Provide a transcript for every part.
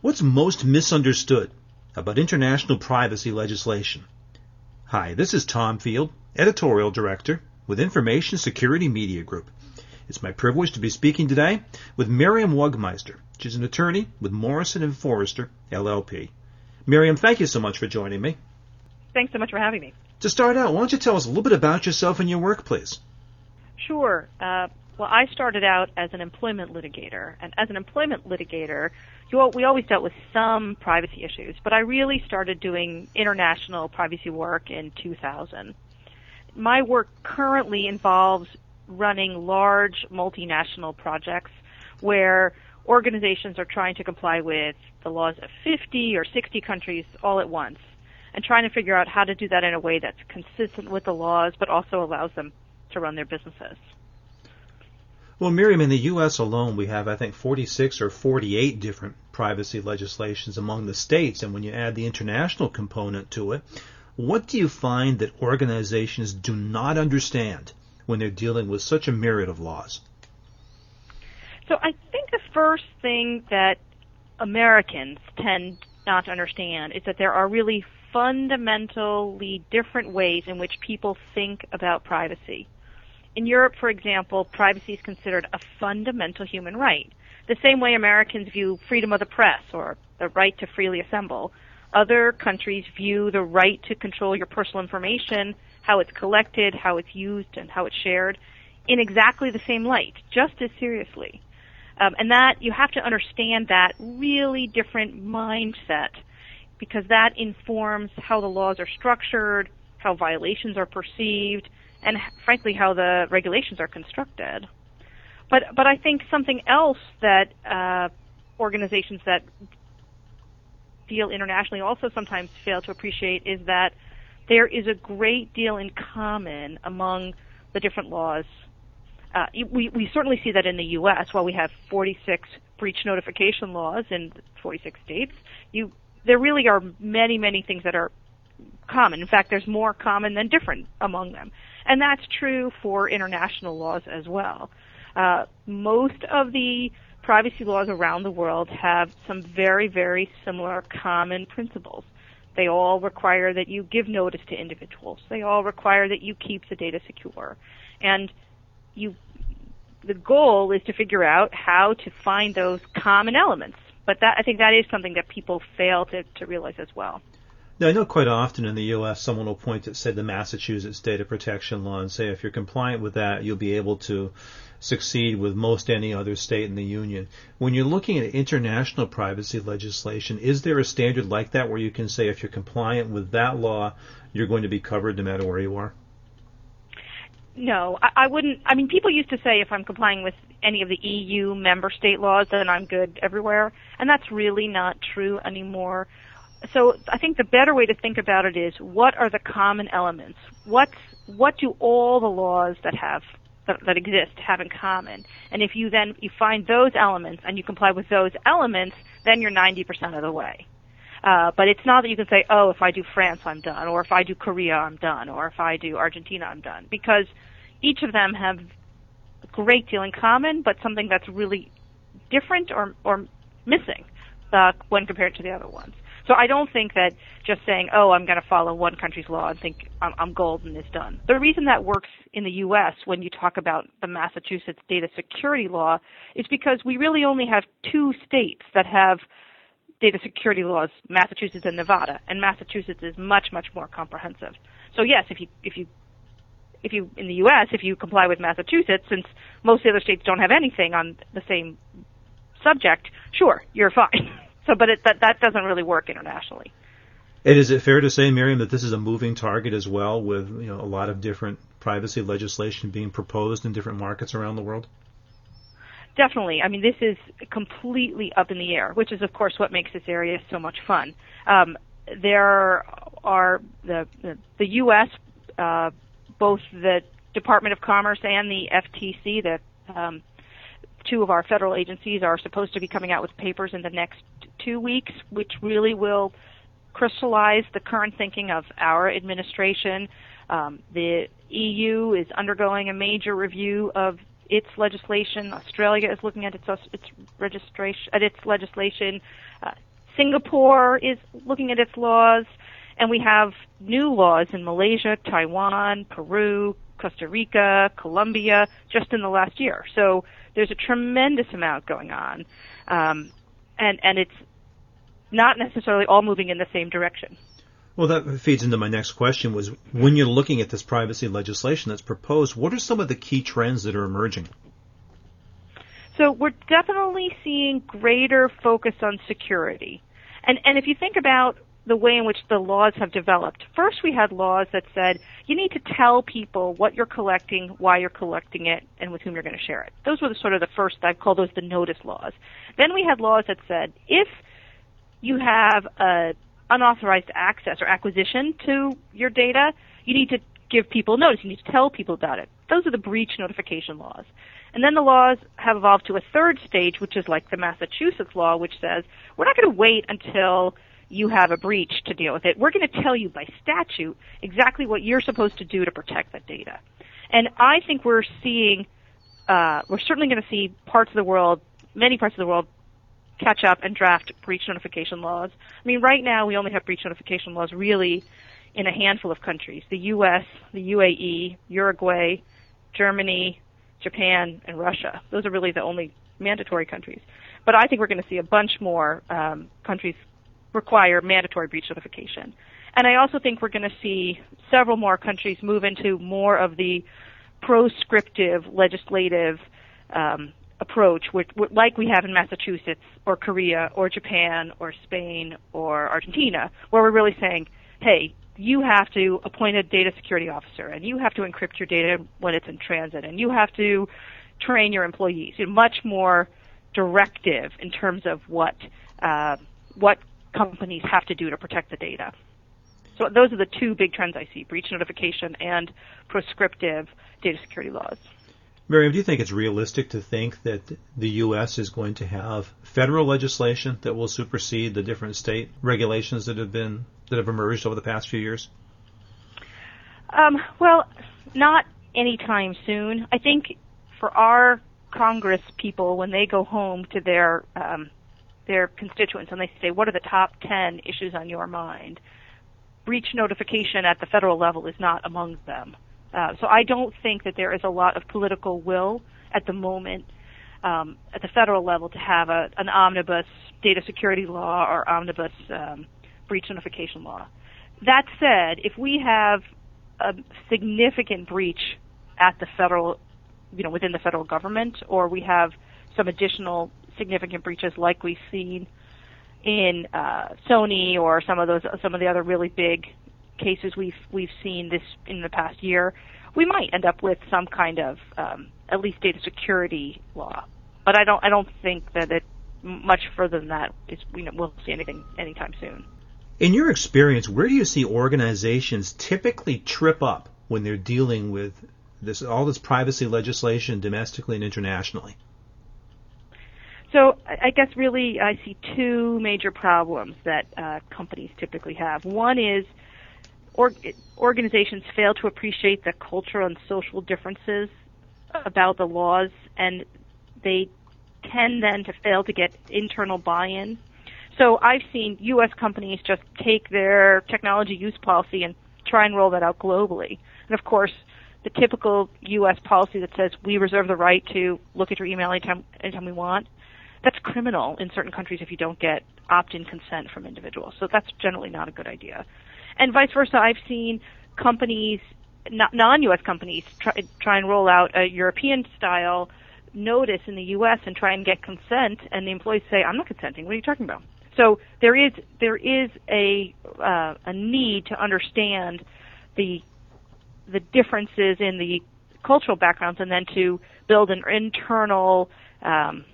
What's most misunderstood about international privacy legislation? Hi, this is Tom Field, Editorial Director with Information Security Media Group. It's my privilege to be speaking today with Miriam Wugmeister. She's an attorney with Morrison and Foerster, LLP. Miriam, thank you so much for joining me. Thanks so much for having me. To start out, why don't you tell us a little bit about yourself and your work, please? Sure. Uh, well, I started out as an employment litigator, and as an employment litigator, you, we always dealt with some privacy issues, but I really started doing international privacy work in 2000. My work currently involves running large multinational projects where organizations are trying to comply with the laws of 50 or 60 countries all at once and trying to figure out how to do that in a way that's consistent with the laws but also allows them to run their businesses. Well, Miriam, in the U.S. alone, we have, I think, 46 or 48 different privacy legislations among the states. And when you add the international component to it, what do you find that organizations do not understand when they're dealing with such a myriad of laws? So I think the first thing that Americans tend not to understand is that there are really fundamentally different ways in which people think about privacy. In Europe, for example, privacy is considered a fundamental human right. The same way Americans view freedom of the press or the right to freely assemble, other countries view the right to control your personal information, how it's collected, how it's used, and how it's shared in exactly the same light, just as seriously. Um, and that you have to understand that really different mindset because that informs how the laws are structured, how violations are perceived, and frankly how the regulations are constructed. But but I think something else that uh, organizations that deal internationally also sometimes fail to appreciate is that there is a great deal in common among the different laws. Uh, we, we certainly see that in the U.S. While we have 46 breach notification laws in 46 states, you there really are many many things that are common. In fact, there's more common than different among them. And that's true for international laws as well. Uh, most of the privacy laws around the world have some very, very similar common principles. They all require that you give notice to individuals. They all require that you keep the data secure. And you, the goal is to figure out how to find those common elements. But that, I think that is something that people fail to, to realize as well. Now, I know quite often in the U.S., someone will point at, say, the Massachusetts data protection law and say if you're compliant with that, you'll be able to succeed with most any other state in the union. When you're looking at international privacy legislation, is there a standard like that where you can say if you're compliant with that law, you're going to be covered no matter where you are? No, I, I wouldn't. I mean, people used to say if I'm complying with any of the EU member state laws, then I'm good everywhere, and that's really not true anymore so I think the better way to think about it is what are the common elements? What's what do all the laws that have that, that exist have in common? And if you then you find those elements and you comply with those elements, then you're 90% of the way. Uh, but it's not that you can say, oh, if I do France, I'm done, or if I do Korea, I'm done, or if I do Argentina, I'm done, because each of them have a great deal in common, but something that's really different or or missing uh, when compared to the other ones. So I don't think that just saying, oh, I'm going to follow one country's law and think I'm, I'm golden is done. The reason that works in the U.S. when you talk about the Massachusetts data security law is because we really only have two states that have data security laws, Massachusetts and Nevada, and Massachusetts is much, much more comprehensive. So yes, if you, if you, if you, in the U.S., if you comply with Massachusetts, since most of the other states don't have anything on the same subject, sure, you're fine. So, but it, that that doesn't really work internationally. And is it fair to say, Miriam, that this is a moving target as well, with you know a lot of different privacy legislation being proposed in different markets around the world? Definitely. I mean, this is completely up in the air, which is, of course, what makes this area so much fun. Um, there are the the, U.S. Uh, both the Department of Commerce and the FTC, the um, two of our federal agencies are supposed to be coming out with papers in the next two weeks, which really will crystallize the current thinking of our administration. Um, the EU is undergoing a major review of its legislation. Australia is looking at its its registration at its legislation. Uh, Singapore is looking at its laws, and we have new laws in Malaysia, Taiwan, Peru, Costa Rica, Colombia, just in the last year. So there's a tremendous amount going on, um, and and it's not necessarily all moving in the same direction. Well, that feeds into my next question was when you're looking at this privacy legislation that's proposed, what are some of the key trends that are emerging? So we're definitely seeing greater focus on security. And, and if you think about the way in which the laws have developed. First, we had laws that said you need to tell people what you're collecting, why you're collecting it, and with whom you're going to share it. Those were the sort of the first, I call those the notice laws. Then we had laws that said if you have a unauthorized access or acquisition to your data, you need to give people notice. You need to tell people about it. Those are the breach notification laws. And then the laws have evolved to a third stage, which is like the Massachusetts law, which says we're not going to wait until you have a breach to deal with it. We're going to tell you by statute exactly what you're supposed to do to protect that data. And I think we're seeing, uh, we're certainly going to see parts of the world, many parts of the world, catch up and draft breach notification laws. I mean, right now we only have breach notification laws really in a handful of countries: the U.S., the UAE, Uruguay, Germany, Japan, and Russia. Those are really the only mandatory countries. But I think we're going to see a bunch more um, countries require mandatory breach notification. And I also think we're going to see several more countries move into more of the proscriptive legislative um, approach, which, like we have in Massachusetts or Korea or Japan or Spain or Argentina, where we're really saying, hey, you have to appoint a data security officer and you have to encrypt your data when it's in transit and you have to train your employees. You know, much more directive in terms of what uh, what companies have to do to protect the data. So those are the two big trends I see: breach notification and proscriptive data security laws. Miriam, do you think it's realistic to think that the U.S. is going to have federal legislation that will supersede the different state regulations that have been that have emerged over the past few years? Um, well, not anytime soon. I think for our Congress people, when they go home to their um, their constituents and they say, what are the top 10 issues on your mind? Breach notification at the federal level is not among them. Uh, so I don't think that there is a lot of political will at the moment um, at the federal level to have a, an omnibus data security law or omnibus um, breach notification law. That said, if we have a significant breach at the federal, you know, within the federal government, or we have some additional significant breaches like we've seen in uh, Sony or some of those some of the other really big cases we've we've seen this in the past year, we might end up with some kind of um, at least data security law. But I don't I don't think that it much further than that is know, we'll see anything anytime soon. In your experience, where do you see organizations typically trip up when they're dealing with this all this privacy legislation domestically and internationally? So I guess really I see two major problems that uh, companies typically have. One is or, organizations fail to appreciate the cultural and social differences about the laws, and they tend then to fail to get internal buy-in. So I've seen U.S. companies just take their technology use policy and try and roll that out globally. And of course, the typical U.S. policy that says we reserve the right to look at your email anytime, anytime we want that's criminal in certain countries if you don't get opt-in consent from individuals. So that's generally not a good idea. And vice versa, I've seen companies, non-U.S. companies, try, try and roll out a European-style notice in the U.S. and try and get consent, and the employees say, "I'm not consenting. What are you talking about?" So there is there is a uh, a need to understand the the differences in the cultural backgrounds, and then to build an internal um,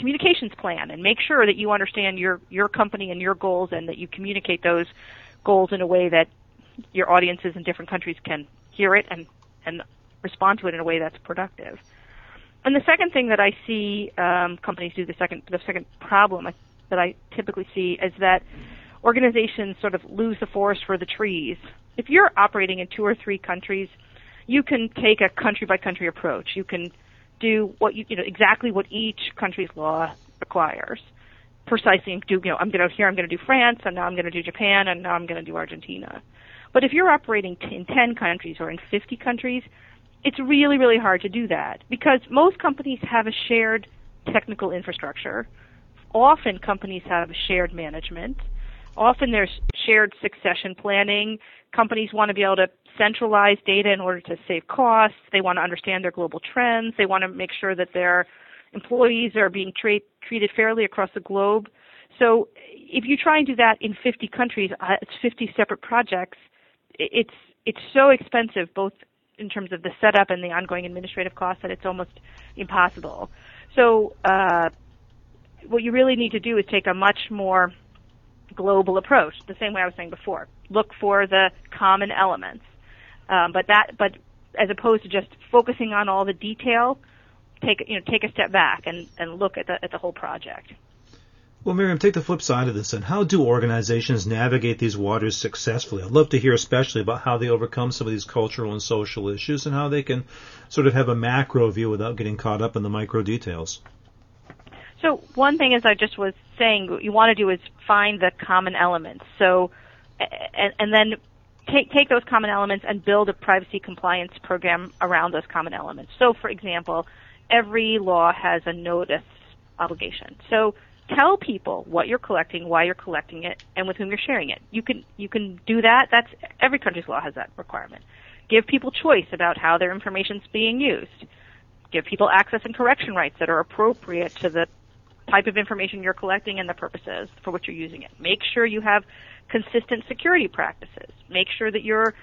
communications plan and make sure that you understand your your company and your goals and that you communicate those goals in a way that your audiences in different countries can hear it and and respond to it in a way that's productive. And the second thing that I see um, companies do, the second the second problem that I typically see is that organizations sort of lose the forest for the trees. If you're operating in two or three countries, you can take a country by country approach. You can do what you, you know exactly what each country's law requires. precisely do you know I'm going to here I'm going to do France and now I'm going to do Japan and now I'm going to do Argentina. But if you're operating t- in 10 countries or in 50 countries, it's really really hard to do that because most companies have a shared technical infrastructure. Often companies have shared management. Often there's shared succession planning. Companies want to be able to centralize data in order to save costs. They want to understand their global trends. They want to make sure that their employees are being tra- treated fairly across the globe. So if you try and do that in 50 countries, uh, it's 50 separate projects. It's it's so expensive, both in terms of the setup and the ongoing administrative costs, that it's almost impossible. So uh, what you really need to do is take a much more global approach, the same way I was saying before. Look for the common elements, um, but that but as opposed to just focusing on all the detail, take you know take a step back and, and look at the at the whole project. Well, Miriam, take the flip side of this, and how do organizations navigate these waters successfully? I'd love to hear especially about how they overcome some of these cultural and social issues, and how they can sort of have a macro view without getting caught up in the micro details. So one thing, as I just was saying, you want to do is find the common elements. So, and, and then take take those common elements and build a privacy compliance program around those common elements. So, for example, every law has a notice obligation. So tell people what you're collecting, why you're collecting it, and with whom you're sharing it. You can you can do that. That's every country's law has that requirement. Give people choice about how their information is being used. Give people access and correction rights that are appropriate to the type of information you're collecting and the purposes for which you're using it. Make sure you have consistent security practices. Make sure that you're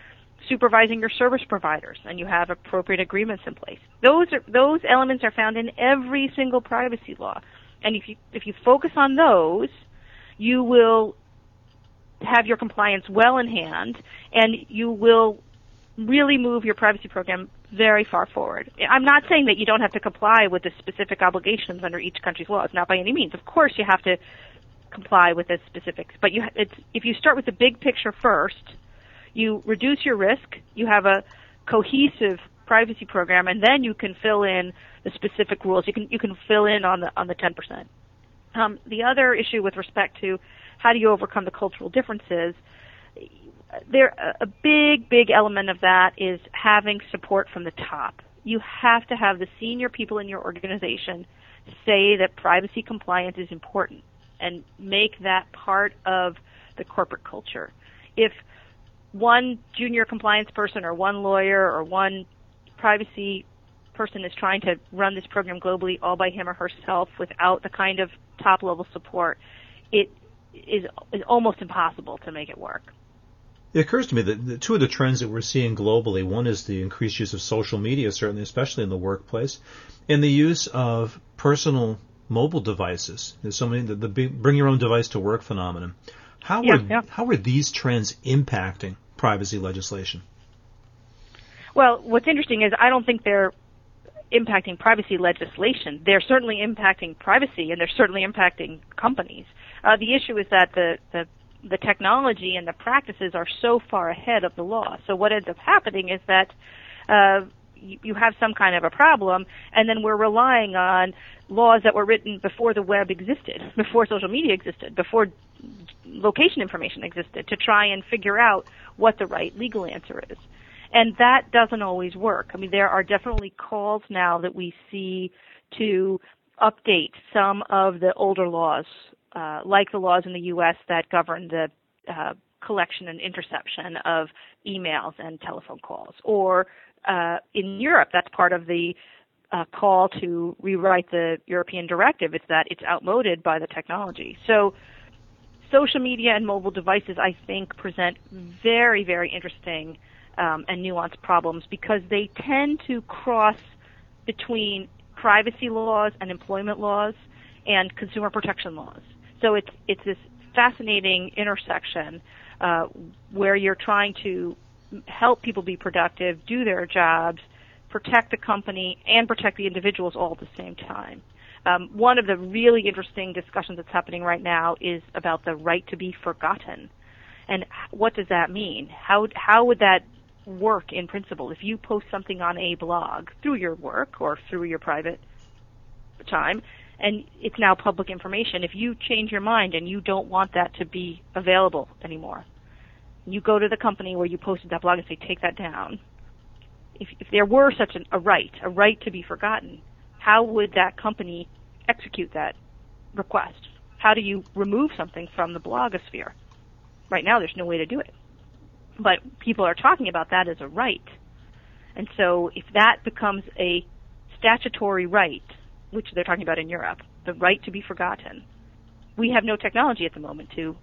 supervising your service providers and you have appropriate agreements in place. Those are, those elements are found in every single privacy law. And if you if you focus on those, you will have your compliance well in hand and you will really move your privacy program very far forward. I'm not saying that you don't have to comply with the specific obligations under each country's laws, not by any means. Of course, you have to comply with the specifics, but you, if you start with the big picture first, you reduce your risk, you have a cohesive privacy program, and then you can fill in the specific rules. You can you can fill in on the on the 10%. Um, the other issue with respect to how do you overcome the cultural differences, there a big big element of that is having support from the top. You have to have the senior people in your organization say that privacy compliance is important and make that part of the corporate culture. If one junior compliance person or one lawyer or one privacy person is trying to run this program globally all by him or herself without the kind of top level support, it is, is almost impossible to make it work. It occurs to me that the, two of the trends that we're seeing globally, one is the increased use of social media, certainly, especially in the workplace, and the use of personal mobile devices. There's so many the, the bring your own device to work phenomenon. How yeah, are yeah. how are these trends impacting privacy legislation? Well, what's interesting is I don't think they're impacting privacy legislation. They're certainly impacting privacy, and they're certainly impacting companies. Uh, the issue is that the, the the technology and the practices are so far ahead of the law. So what ends up happening is that uh, you, you have some kind of a problem, and then we're relying on laws that were written before the web existed, before social media existed, before location information existed, to try and figure out what the right legal answer is. And that doesn't always work. I mean, there are definitely calls now that we see to update some of the older laws, uh, like the laws in the U.S. that govern the uh, collection and interception of emails and telephone calls, or uh, in Europe, that's part of the uh, call to rewrite the European directive. It's that it's outmoded by the technology. So, social media and mobile devices, I think, present very, very interesting um, and nuanced problems because they tend to cross between privacy laws and employment laws and consumer protection laws. So it's it's this fascinating intersection uh, where you're trying to help people be productive, do their jobs, protect the company, and protect the individuals all at the same time. Um, one of the really interesting discussions that's happening right now is about the right to be forgotten. And what does that mean? How, how would that work in principle? If you post something on a blog through your work or through your private time, and it's now public information. If you change your mind and you don't want that to be available anymore, you go to the company where you posted that blog and say, take that down. If, if there were such an, a right, a right to be forgotten, how would that company execute that request? How do you remove something from the blogosphere? Right now, there's no way to do it. But people are talking about that as a right. And so if that becomes a statutory right, which they're talking about in Europe, the right to be forgotten, we have no technology at the moment to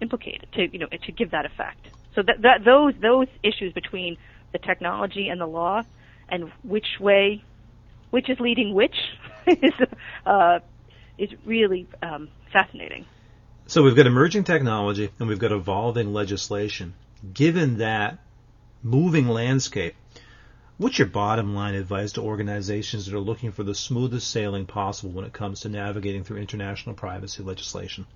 implicate to you know to give that effect. So that, that those those issues between the technology and the law, and which way, which is leading which, is uh, is really um, fascinating. So we've got emerging technology and we've got evolving legislation. Given that moving landscape, what's your bottom line advice to organizations that are looking for the smoothest sailing possible when it comes to navigating through international privacy legislation?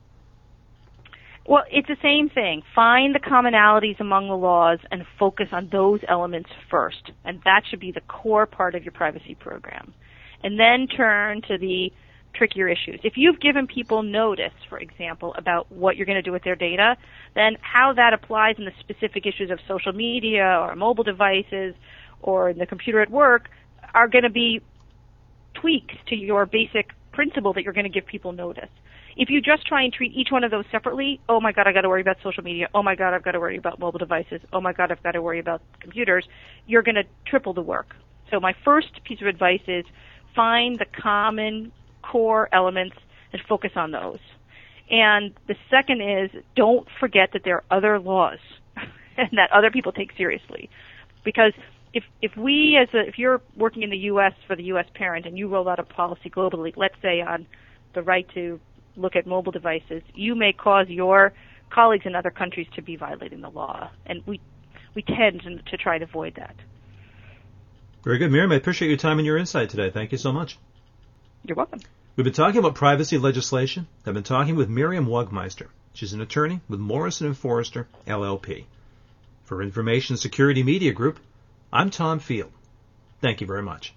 Well, it's the same thing. Find the commonalities among the laws and focus on those elements first. And that should be the core part of your privacy program. And then turn to the trickier issues. If you've given people notice, for example, about what you're going to do with their data, then how that applies in the specific issues of social media or mobile devices or in the computer at work are going to be tweaks to your basic principle that you're going to give people notice. If you just try and treat each one of those separately, oh my god, I've got to worry about social media. Oh my god, I've got to worry about mobile devices. Oh my god, I've got to worry about computers. You're going to triple the work. So my first piece of advice is find the common core elements and focus on those. And the second is don't forget that there are other laws and that other people take seriously. Because if if we as a, if you're working in the US for the US parent and you roll out a policy globally, let's say on the right to look at mobile devices, you may cause your colleagues in other countries to be violating the law. And we we tend to try to avoid that. Very good, Miriam. I appreciate your time and your insight today. Thank you so much. You're welcome. We've been talking about privacy legislation. I've been talking with Miriam Wugmeister. She's an attorney with Morrison and Foerster, LLP. For Information Security Media Group, I'm Tom Field. Thank you very much.